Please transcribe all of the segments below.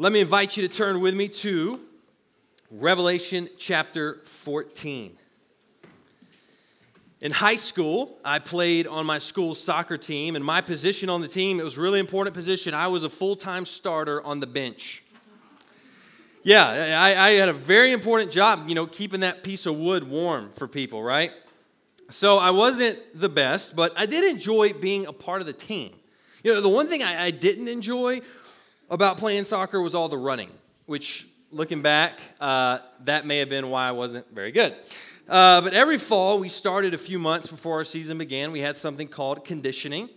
Let me invite you to turn with me to Revelation chapter 14. In high school, I played on my school's soccer team, and my position on the team, it was really important position. I was a full time starter on the bench. Yeah, I, I, had a very important job, you know, keeping that piece of wood warm for people, right? So I wasn't the best, but I did enjoy being a part of the team. You know, the one thing I, I didn't enjoy about playing soccer was all the running, which, looking back, uh, that may have been why I wasn't very good. Uh, but every fall, we started a few months before our season began. We had something called conditioning.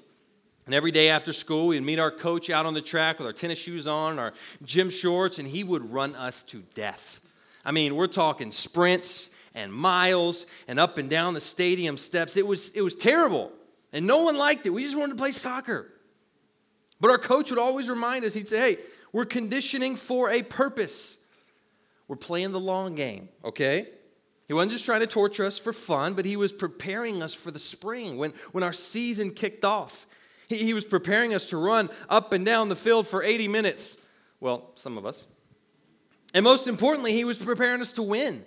And every day after school, we'd meet our coach out on the track with our tennis shoes on, our gym shorts, and he would run us to death. I mean, we're talking sprints and miles and up and down the stadium steps. It was, it was terrible. And no one liked it. We just wanted to play soccer. But our coach would always remind us, he'd say, hey, we're conditioning for a purpose. We're playing the long game, okay? He wasn't just trying to torture us for fun, but he was preparing us for the spring when, when our season kicked off. He, he was preparing us to run up and down the field for 80 minutes. Well, some of us. And most importantly, he was preparing us to win,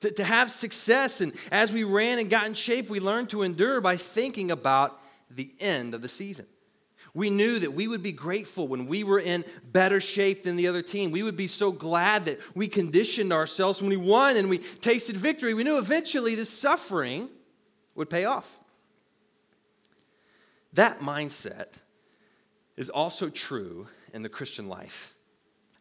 to, to have success. And as we ran and got in shape, we learned to endure by thinking about the end of the season. We knew that we would be grateful when we were in better shape than the other team. We would be so glad that we conditioned ourselves when we won and we tasted victory. We knew eventually the suffering would pay off. That mindset is also true in the Christian life.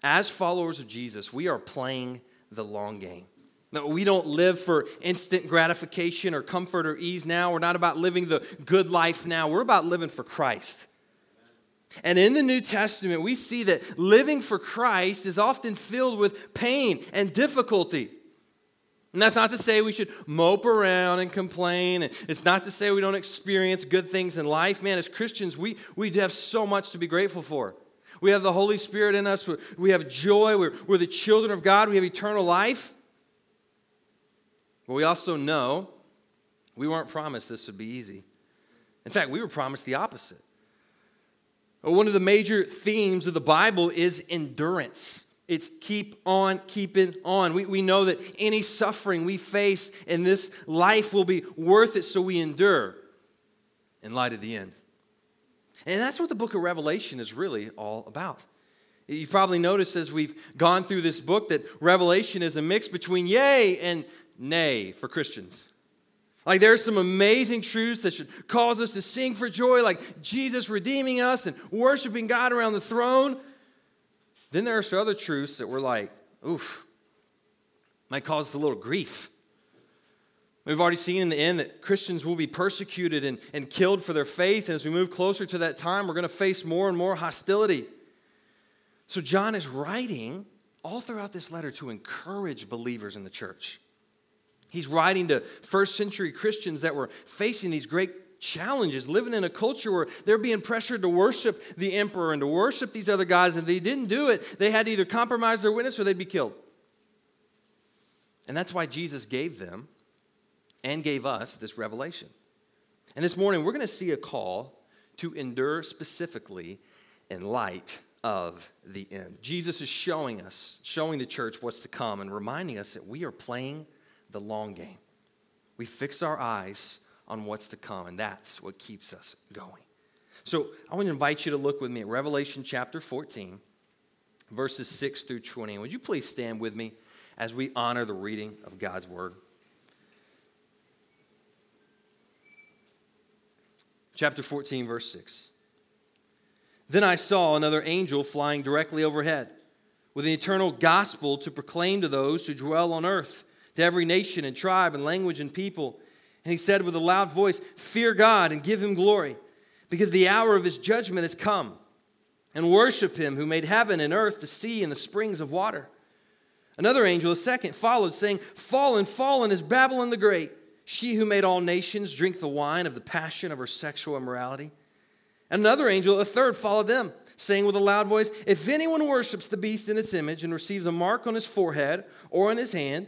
As followers of Jesus, we are playing the long game. No, we don't live for instant gratification or comfort or ease now. We're not about living the good life now. We're about living for Christ. And in the New Testament, we see that living for Christ is often filled with pain and difficulty. And that's not to say we should mope around and complain. It's not to say we don't experience good things in life. Man, as Christians, we, we have so much to be grateful for. We have the Holy Spirit in us, we have joy, we're, we're the children of God, we have eternal life. But we also know we weren't promised this would be easy. In fact, we were promised the opposite. One of the major themes of the Bible is endurance. It's keep on keeping on. We, we know that any suffering we face in this life will be worth it, so we endure in light of the end. And that's what the book of Revelation is really all about. You've probably noticed as we've gone through this book that Revelation is a mix between yay and nay for Christians. Like there's some amazing truths that should cause us to sing for joy, like Jesus redeeming us and worshiping God around the throne. Then there are some other truths that we're like, oof, might cause us a little grief. We've already seen in the end that Christians will be persecuted and, and killed for their faith. And as we move closer to that time, we're going to face more and more hostility. So, John is writing all throughout this letter to encourage believers in the church. He's writing to first century Christians that were facing these great challenges, living in a culture where they're being pressured to worship the emperor and to worship these other guys. And if they didn't do it, they had to either compromise their witness or they'd be killed. And that's why Jesus gave them and gave us this revelation. And this morning, we're going to see a call to endure specifically in light of the end. Jesus is showing us, showing the church what's to come, and reminding us that we are playing the long game. We fix our eyes on what's to come, and that's what keeps us going. So I want to invite you to look with me at Revelation chapter 14, verses 6 through 20. would you please stand with me as we honor the reading of God's word? Chapter 14, verse 6. Then I saw another angel flying directly overhead with an eternal gospel to proclaim to those who dwell on earth to every nation and tribe and language and people. And he said with a loud voice, Fear God and give him glory, because the hour of his judgment has come. And worship him who made heaven and earth, the sea, and the springs of water. Another angel, a second, followed, saying, Fallen, fallen is Babylon the Great, she who made all nations drink the wine of the passion of her sexual immorality. And another angel, a third, followed them, saying with a loud voice, If anyone worships the beast in its image and receives a mark on his forehead or on his hand,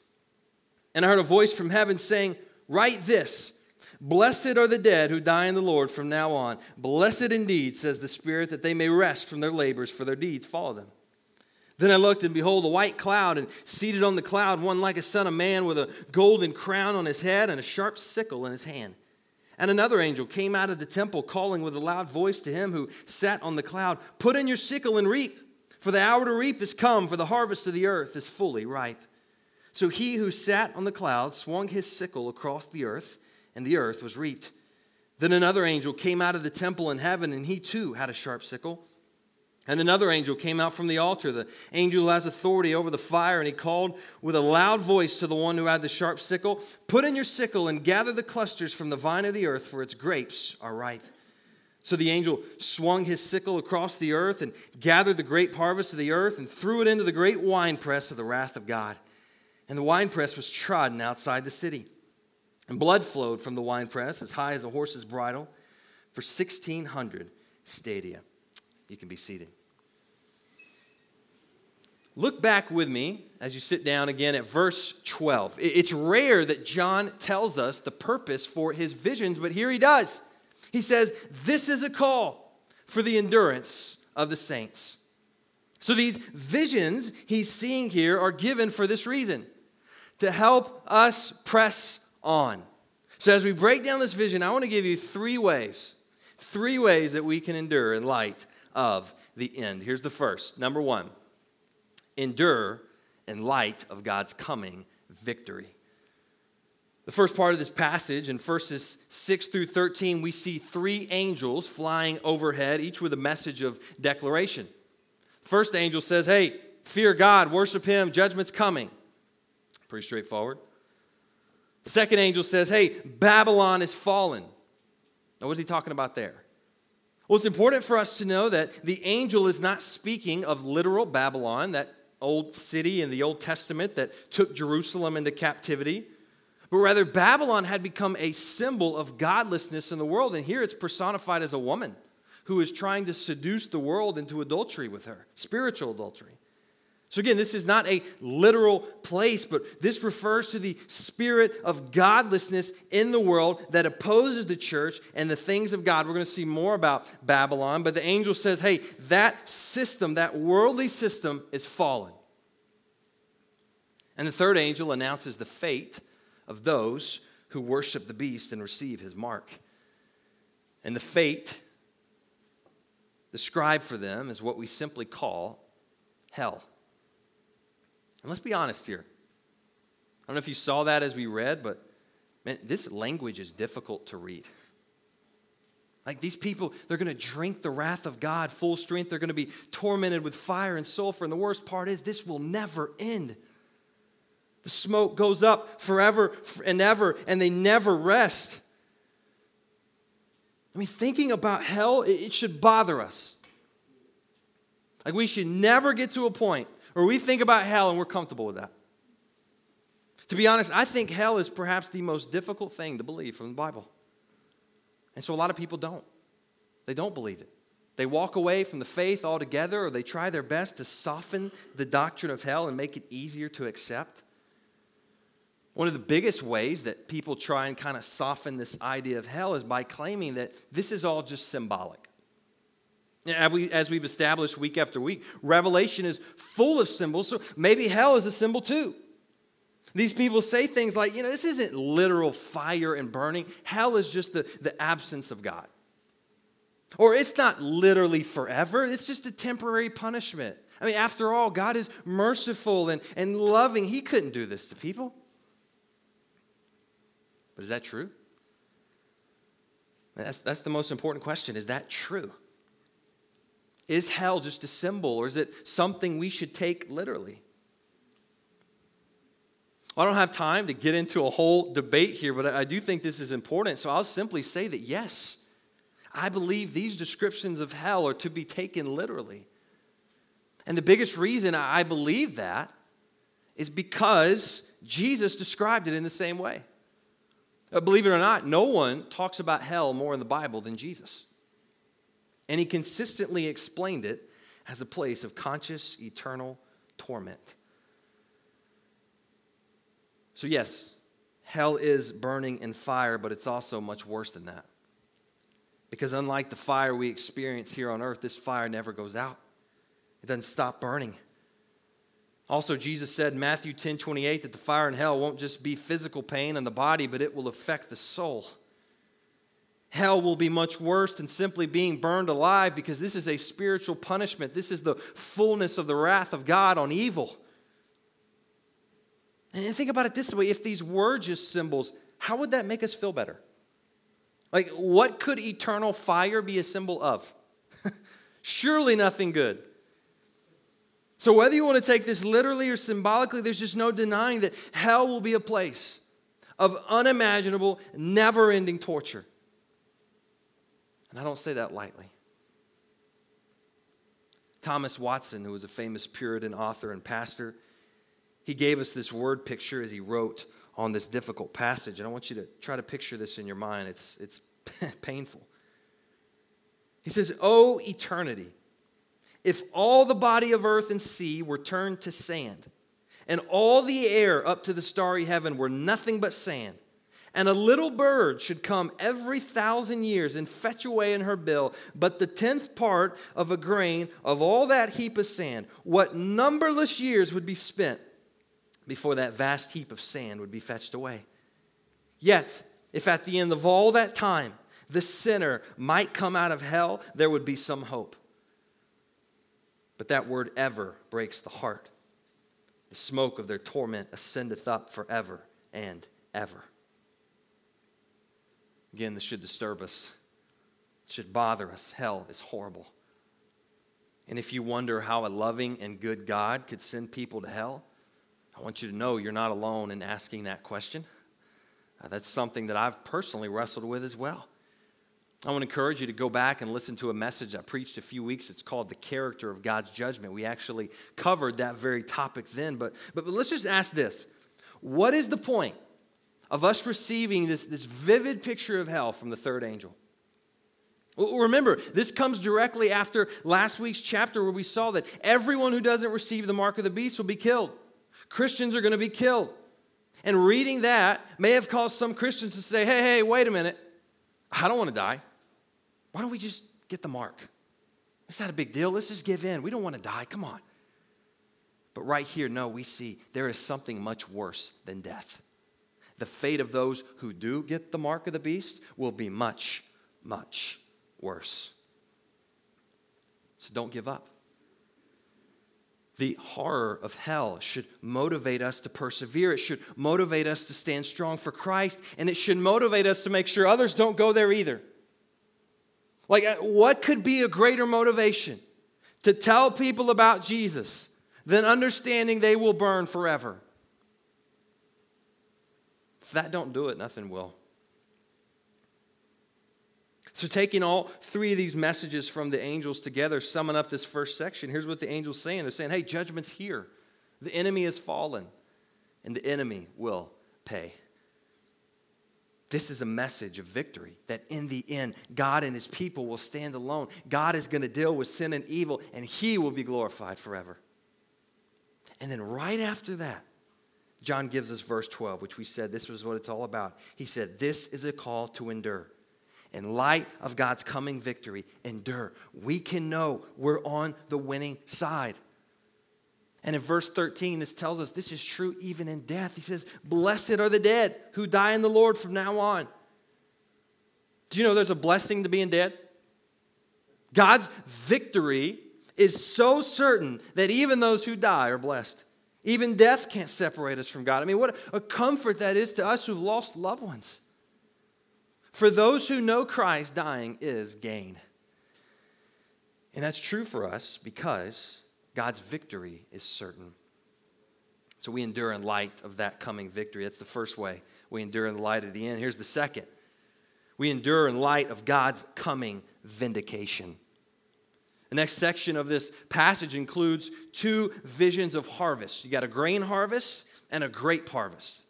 And I heard a voice from heaven saying, Write this Blessed are the dead who die in the Lord from now on. Blessed indeed, says the Spirit, that they may rest from their labors, for their deeds follow them. Then I looked, and behold, a white cloud, and seated on the cloud, one like a son of man, with a golden crown on his head and a sharp sickle in his hand. And another angel came out of the temple, calling with a loud voice to him who sat on the cloud Put in your sickle and reap, for the hour to reap is come, for the harvest of the earth is fully ripe. So he who sat on the cloud swung his sickle across the earth, and the earth was reaped. Then another angel came out of the temple in heaven, and he too had a sharp sickle. And another angel came out from the altar, the angel has authority over the fire, and he called with a loud voice to the one who had the sharp sickle Put in your sickle and gather the clusters from the vine of the earth, for its grapes are ripe. So the angel swung his sickle across the earth and gathered the grape harvest of the earth and threw it into the great winepress of the wrath of God. And the winepress was trodden outside the city. And blood flowed from the winepress as high as a horse's bridle for 1,600 stadia. You can be seated. Look back with me as you sit down again at verse 12. It's rare that John tells us the purpose for his visions, but here he does. He says, This is a call for the endurance of the saints. So these visions he's seeing here are given for this reason to help us press on. So as we break down this vision, I want to give you three ways, three ways that we can endure in light of the end. Here's the first. Number one, endure in light of God's coming victory. The first part of this passage, in verses 6 through 13, we see three angels flying overhead, each with a message of declaration. First angel says, Hey, fear God, worship Him, judgment's coming. Pretty straightforward. Second angel says, Hey, Babylon is fallen. Now, what is he talking about there? Well, it's important for us to know that the angel is not speaking of literal Babylon, that old city in the Old Testament that took Jerusalem into captivity, but rather Babylon had become a symbol of godlessness in the world. And here it's personified as a woman who is trying to seduce the world into adultery with her, spiritual adultery. So, again, this is not a literal place, but this refers to the spirit of godlessness in the world that opposes the church and the things of God. We're going to see more about Babylon, but the angel says, hey, that system, that worldly system, is fallen. And the third angel announces the fate of those who worship the beast and receive his mark. And the fate described for them is what we simply call hell. And let's be honest here. I don't know if you saw that as we read, but man, this language is difficult to read. Like these people, they're going to drink the wrath of God full strength. They're going to be tormented with fire and sulfur. And the worst part is, this will never end. The smoke goes up forever and ever, and they never rest. I mean, thinking about hell, it should bother us. Like, we should never get to a point where we think about hell and we're comfortable with that. To be honest, I think hell is perhaps the most difficult thing to believe from the Bible. And so a lot of people don't. They don't believe it. They walk away from the faith altogether, or they try their best to soften the doctrine of hell and make it easier to accept. One of the biggest ways that people try and kind of soften this idea of hell is by claiming that this is all just symbolic. As, we, as we've established week after week, Revelation is full of symbols, so maybe hell is a symbol too. These people say things like, you know, this isn't literal fire and burning. Hell is just the, the absence of God. Or it's not literally forever, it's just a temporary punishment. I mean, after all, God is merciful and, and loving. He couldn't do this to people. But is that true? That's, that's the most important question. Is that true? Is hell just a symbol or is it something we should take literally? I don't have time to get into a whole debate here, but I do think this is important. So I'll simply say that yes, I believe these descriptions of hell are to be taken literally. And the biggest reason I believe that is because Jesus described it in the same way. Uh, believe it or not, no one talks about hell more in the Bible than Jesus. And he consistently explained it as a place of conscious, eternal torment. So, yes, hell is burning in fire, but it's also much worse than that. Because unlike the fire we experience here on earth, this fire never goes out, it doesn't stop burning. Also, Jesus said in Matthew 10 28 that the fire in hell won't just be physical pain in the body, but it will affect the soul. Hell will be much worse than simply being burned alive because this is a spiritual punishment. This is the fullness of the wrath of God on evil. And think about it this way if these were just symbols, how would that make us feel better? Like, what could eternal fire be a symbol of? Surely nothing good. So, whether you want to take this literally or symbolically, there's just no denying that hell will be a place of unimaginable, never ending torture. And I don't say that lightly. Thomas Watson, who was a famous Puritan author and pastor, he gave us this word picture as he wrote on this difficult passage. And I want you to try to picture this in your mind. It's, it's painful. He says, Oh, eternity, if all the body of earth and sea were turned to sand, and all the air up to the starry heaven were nothing but sand, and a little bird should come every thousand years and fetch away in her bill but the tenth part of a grain of all that heap of sand, what numberless years would be spent before that vast heap of sand would be fetched away. Yet, if at the end of all that time the sinner might come out of hell, there would be some hope. But that word ever breaks the heart. The smoke of their torment ascendeth up forever and ever. Again, this should disturb us, it should bother us. Hell is horrible. And if you wonder how a loving and good God could send people to hell, I want you to know you're not alone in asking that question. Uh, that's something that I've personally wrestled with as well. I want to encourage you to go back and listen to a message I preached a few weeks. It's called The Character of God's Judgment. We actually covered that very topic then. But, but, but let's just ask this What is the point of us receiving this, this vivid picture of hell from the third angel? Remember, this comes directly after last week's chapter where we saw that everyone who doesn't receive the mark of the beast will be killed. Christians are going to be killed. And reading that may have caused some Christians to say, hey, hey, wait a minute. I don't want to die. Why don't we just get the mark? It's not a big deal. Let's just give in. We don't want to die. Come on. But right here, no, we see there is something much worse than death. The fate of those who do get the mark of the beast will be much, much worse. So don't give up. The horror of hell should motivate us to persevere. It should motivate us to stand strong for Christ, and it should motivate us to make sure others don't go there either. Like, uh, what could be a greater motivation to tell people about Jesus than understanding they will burn forever? If that don't do it, nothing will. So, taking all three of these messages from the angels together, summing up this first section, here's what the angels saying. They're saying, hey, judgment's here. The enemy has fallen, and the enemy will pay. This is a message of victory that in the end, God and his people will stand alone. God is going to deal with sin and evil, and he will be glorified forever. And then, right after that, John gives us verse 12, which we said this was what it's all about. He said, This is a call to endure. In light of God's coming victory, endure. We can know we're on the winning side. And in verse 13, this tells us this is true even in death. He says, Blessed are the dead who die in the Lord from now on. Do you know there's a blessing to being dead? God's victory is so certain that even those who die are blessed. Even death can't separate us from God. I mean, what a comfort that is to us who've lost loved ones. For those who know Christ, dying is gain. And that's true for us because God's victory is certain. So we endure in light of that coming victory. That's the first way we endure in the light of the end. Here's the second we endure in light of God's coming vindication. The next section of this passage includes two visions of harvest. You got a grain harvest and a grape harvest.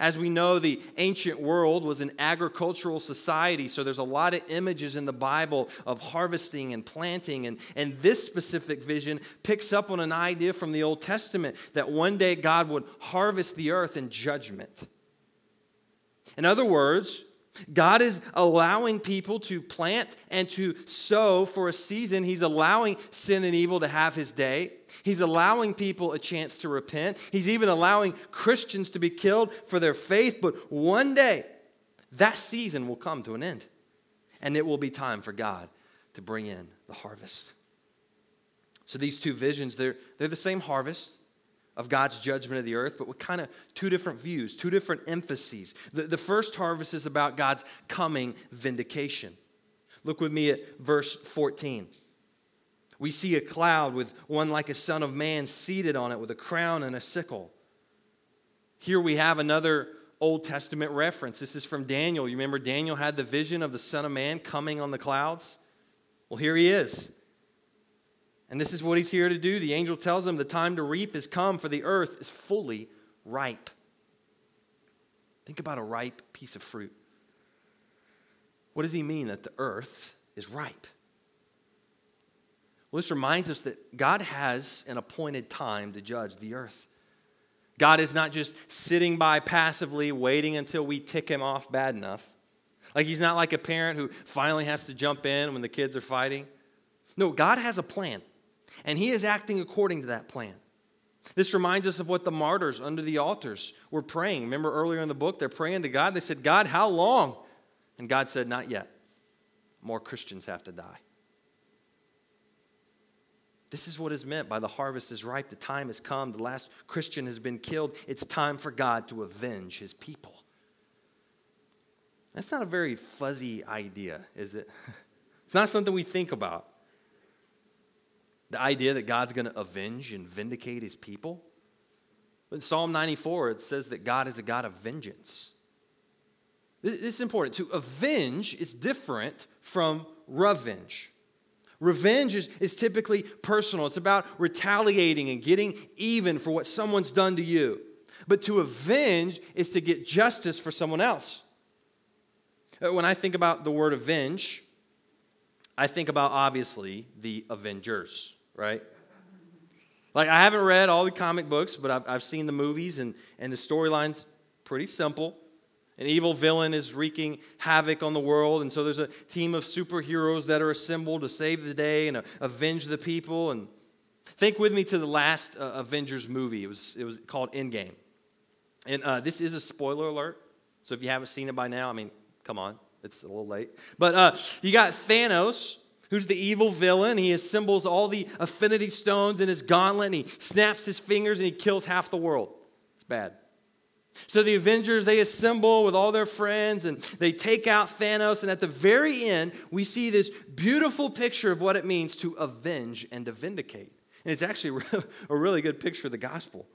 As we know, the ancient world was an agricultural society, so there's a lot of images in the Bible of harvesting and planting. And, and this specific vision picks up on an idea from the Old Testament that one day God would harvest the earth in judgment. In other words, God is allowing people to plant and to sow for a season. He's allowing sin and evil to have his day. He's allowing people a chance to repent. He's even allowing Christians to be killed for their faith. But one day, that season will come to an end. And it will be time for God to bring in the harvest. So these two visions, they're, they're the same harvest of God's judgment of the earth, but with kind of two different views, two different emphases. The, the first harvest is about God's coming vindication. Look with me at verse 14. We see a cloud with one like a son of man seated on it with a crown and a sickle. Here we have another Old Testament reference. This is from Daniel. You remember Daniel had the vision of the Son of Man coming on the clouds? Well, here he is. And this is what he's here to do. The angel tells him the time to reap is come, for the earth is fully ripe. Think about a ripe piece of fruit. What does he mean that the earth is ripe? Well, this reminds us that God has an appointed time to judge the earth. God is not just sitting by passively waiting until we tick him off bad enough. Like he's not like a parent who finally has to jump in when the kids are fighting. No, God has a plan. And he is acting according to that plan. This reminds us of what the martyrs under the altars were praying. Remember earlier in the book, they're praying to God. They said, God, how long? And God said, Not yet. More Christians have to die. This is what is meant by the harvest is ripe, the time has come, the last Christian has been killed. It's time for God to avenge his people. That's not a very fuzzy idea, is it? It's not something we think about. The idea that God's going to avenge and vindicate his people. In Psalm 94, it says that God is a God of vengeance. This is important. To avenge is different from revenge. Revenge is, is typically personal, it's about retaliating and getting even for what someone's done to you. But to avenge is to get justice for someone else. Uh, when I think about the word avenge, I think about obviously the Avengers right? Like, I haven't read all the comic books, but I've, I've seen the movies, and, and the storyline's pretty simple. An evil villain is wreaking havoc on the world, and so there's a team of superheroes that are assembled to save the day and uh, avenge the people. And think with me to the last uh, Avengers movie. It was, it was called Endgame. And uh, this is a spoiler alert, so if you haven't seen it by now, I mean, come on, it's a little late. But uh, you got Thanos who's the evil villain. He assembles all the Infinity Stones in his gauntlet and he snaps his fingers and he kills half the world. It's bad. So the Avengers, they assemble with all their friends and they take out Thanos. And at the very end, we see this beautiful picture of what it means to avenge and to vindicate. And it's actually a really good picture of the gospel.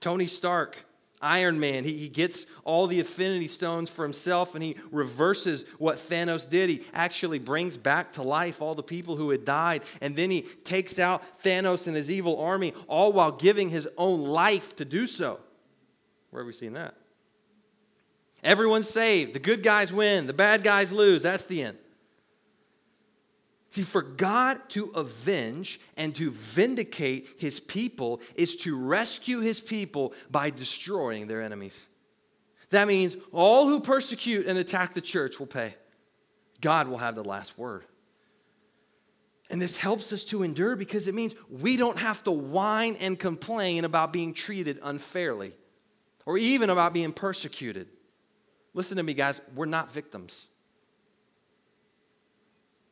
Tony Stark Iron Man, he, he gets all the Infinity Stones for himself and he reverses what Thanos did. He actually brings back to life all the people who had died. And then he takes out Thanos and his evil army, all while giving his own life to do so. Where have we seen that? Everyone's saved. The good guys win, the bad guys lose. That's the end. See, for God to avenge and to vindicate his people is to rescue his people by destroying their enemies. That means all who persecute and attack the church will pay. God will have the last word. And this helps us to endure because it means we don't have to whine and complain about being treated unfairly or even about being persecuted. Listen to me, guys, we're not victims.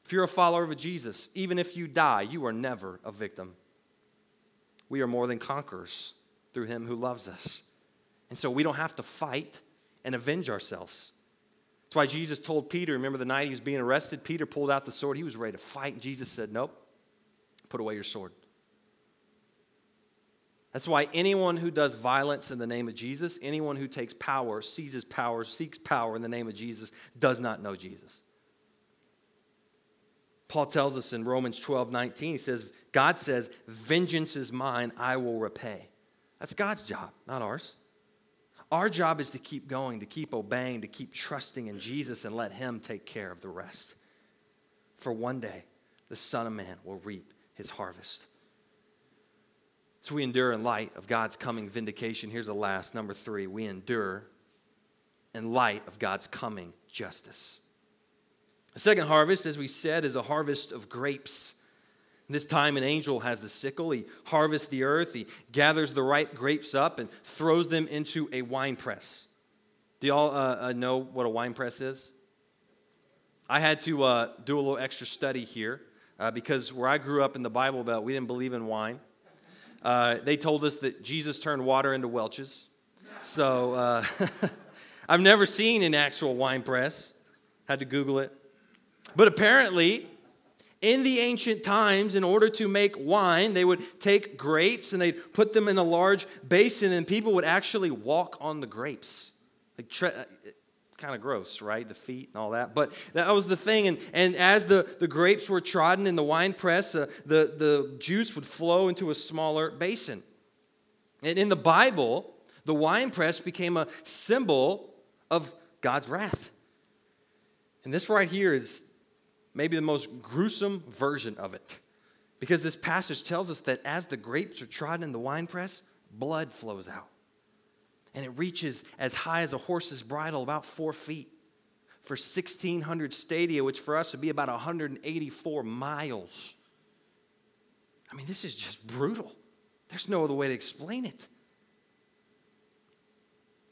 If you're a follower of Jesus, even if you die, you are never a victim. We are more than conquerors through him who loves us. And so we don't have to fight and avenge ourselves. That's why Jesus told Peter, remember the night he was being arrested? Peter pulled out the sword. He was ready to fight. And Jesus said, Nope, put away your sword. That's why anyone who does violence in the name of Jesus, anyone who takes power, seizes power, seeks power in the name of Jesus, does not know Jesus. Paul tells us in Romans 12 19, he says, God says, Vengeance is mine, I will repay. That's God's job, not ours. Our job is to keep going, to keep obeying, to keep trusting in Jesus and let Him take care of the rest. For one day, the Son of Man will reap his harvest. So we endure in light of God's coming vindication. Here's the last, number three. We endure in light of God's coming justice. The second harvest, as we said, is a harvest of grapes. This time, an angel has the sickle. He harvests the earth. He gathers the ripe grapes up and throws them into a wine press. Do y'all uh, uh, know what a wine press is? I had to uh, do a little extra study here uh, because where I grew up in the Bible Belt, we didn't believe in wine. Uh, they told us that Jesus turned water into Welch's. So uh, I've never seen an actual wine press. Had to Google it. But apparently, in the ancient times, in order to make wine, they would take grapes and they'd put them in a large basin, and people would actually walk on the grapes. Like, tre- kind of gross, right? The feet and all that. But that was the thing. And, and as the, the grapes were trodden in the wine press, uh, the, the juice would flow into a smaller basin. And in the Bible, the wine press became a symbol of God's wrath. And this right here is maybe the most gruesome version of it. Because this passage tells us that as the grapes are trodden in the winepress, blood flows out. And it reaches as high as a horse's bridle, about four feet, for 1,600 stadia, which for us would be about 184 miles. I mean, this is just brutal. There's no other way to explain it.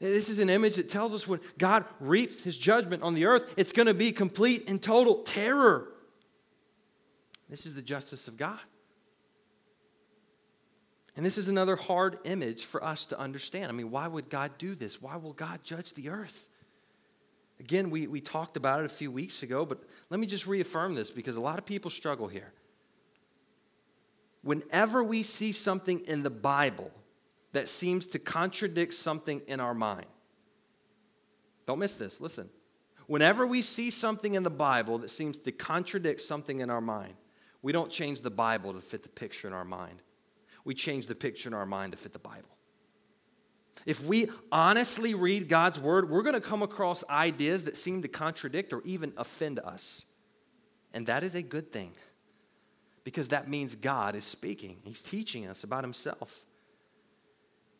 This is an image that tells us when God reaps his judgment on the earth, it's going to be complete and total terror. This is the justice of God. And this is another hard image for us to understand. I mean, why would God do this? Why will God judge the earth? Again, we, we talked about it a few weeks ago, but let me just reaffirm this because a lot of people struggle here. Whenever we see something in the Bible that seems to contradict something in our mind. Don't miss this. Listen. Whenever we see something in the Bible that seems to contradict something in our mind, we don't change the Bible to fit the picture in our mind. We change the picture in our mind to fit the Bible. If we honestly read God's word, we're going to come across ideas that seem to contradict or even offend us. And that is a good thing because that means God is speaking, He's teaching us about Himself.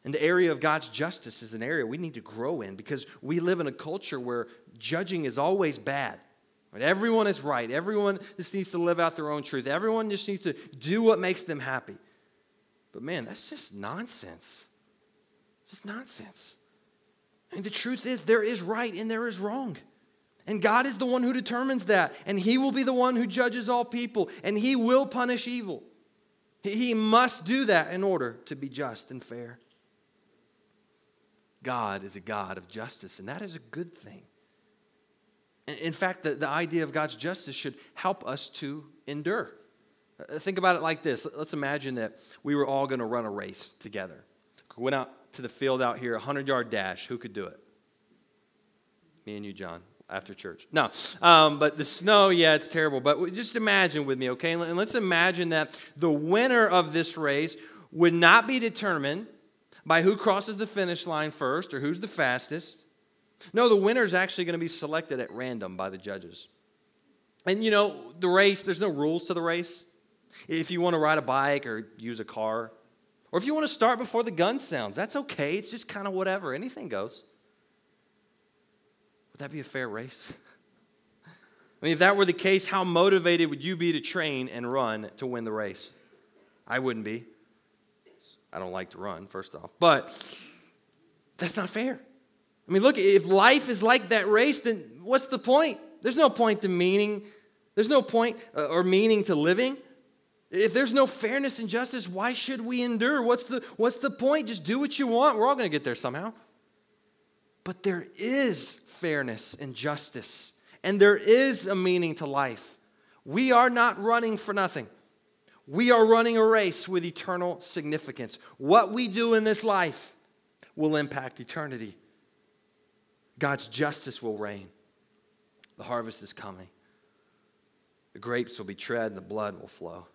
And the area of God's justice is an area we need to grow in because we live in a culture where judging is always bad. Right? Everyone is right. Everyone just needs to live out their own truth. Everyone just needs to do what makes them happy. But man, that's just nonsense. It's just nonsense. And the truth is, there is right and there is wrong. And God is the one who determines that. And He will be the one who judges all people. And He will punish evil. He must do that in order to be just and fair. God is a God of justice, and that is a good thing. In fact, the, the idea of God's justice should help us to endure. Uh, think about it like this let's imagine that we were all going to run a race together. Went out to the field out here, a 100 yard dash. Who could do it? Me and you, John, after church. No, um, but the snow, yeah, it's terrible. But just imagine with me, okay? And let's imagine that the winner of this race would not be determined by who crosses the finish line first or who's the fastest. No, the winner is actually going to be selected at random by the judges. And you know, the race, there's no rules to the race. If you want to ride a bike or use a car, or if you want to start before the gun sounds, that's okay. It's just kind of whatever. Anything goes. Would that be a fair race? I mean, if that were the case, how motivated would you be to train and run to win the race? I wouldn't be. I don't like to run, first off. But that's not fair. I mean, look, if life is like that race, then what's the point? There's no point to meaning. There's no point uh, or meaning to living. If there's no fairness and justice, why should we endure? What's the, what's the point? Just do what you want. We're all going to get there somehow. But there is fairness and justice, and there is a meaning to life. We are not running for nothing. We are running a race with eternal significance. What we do in this life will impact eternity. God's justice will reign. The harvest is coming. The grapes will be tread and the blood will flow.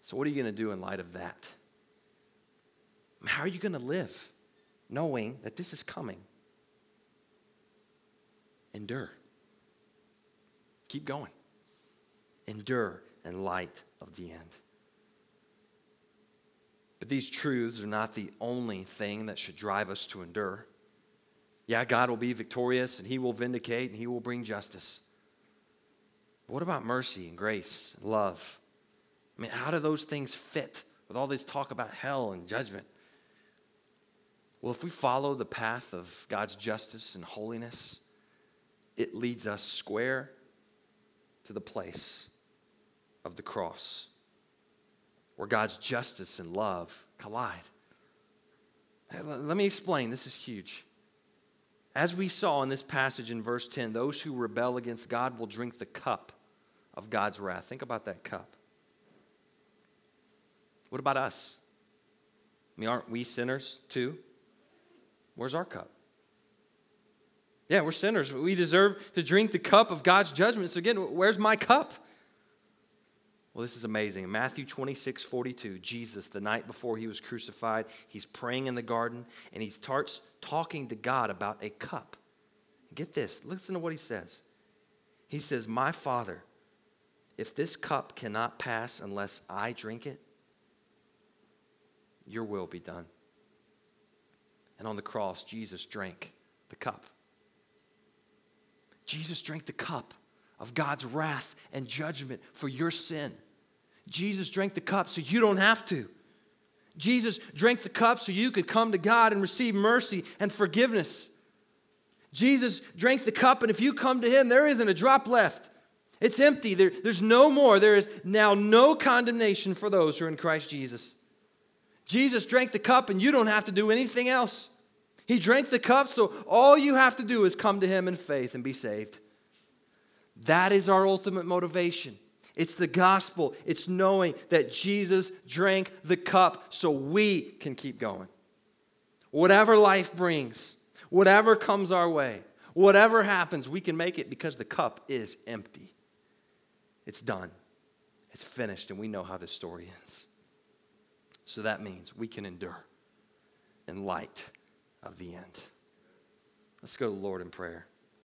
So, what are you going to do in light of that? How are you going to live knowing that this is coming? Endure. Keep going. Endure in light of the end. But these truths are not the only thing that should drive us to endure. Yeah, God will be victorious and He will vindicate and He will bring justice. But what about mercy and grace and love? I mean, how do those things fit with all this talk about hell and judgment? Well, if we follow the path of God's justice and holiness, it leads us square to the place of the cross where God's justice and love collide. Let me explain. This is huge. As we saw in this passage in verse 10, those who rebel against God will drink the cup of God's wrath. Think about that cup. What about us? I mean, aren't we sinners too? Where's our cup? Yeah, we're sinners. We deserve to drink the cup of God's judgment. So, again, where's my cup? Well, this is amazing. In Matthew 26, 42, Jesus, the night before he was crucified, he's praying in the garden and he starts talking to God about a cup. Get this, listen to what he says. He says, My Father, if this cup cannot pass unless I drink it, your will be done. And on the cross, Jesus drank the cup. Jesus drank the cup of God's wrath and judgment for your sin. Jesus drank the cup so you don't have to. Jesus drank the cup so you could come to God and receive mercy and forgiveness. Jesus drank the cup, and if you come to Him, there isn't a drop left. It's empty. There, there's no more. There is now no condemnation for those who are in Christ Jesus. Jesus drank the cup, and you don't have to do anything else. He drank the cup, so all you have to do is come to Him in faith and be saved. That is our ultimate motivation. It's the gospel. It's knowing that Jesus drank the cup so we can keep going. Whatever life brings, whatever comes our way, whatever happens, we can make it because the cup is empty. It's done, it's finished, and we know how this story ends. So that means we can endure in light of the end. Let's go to the Lord in prayer.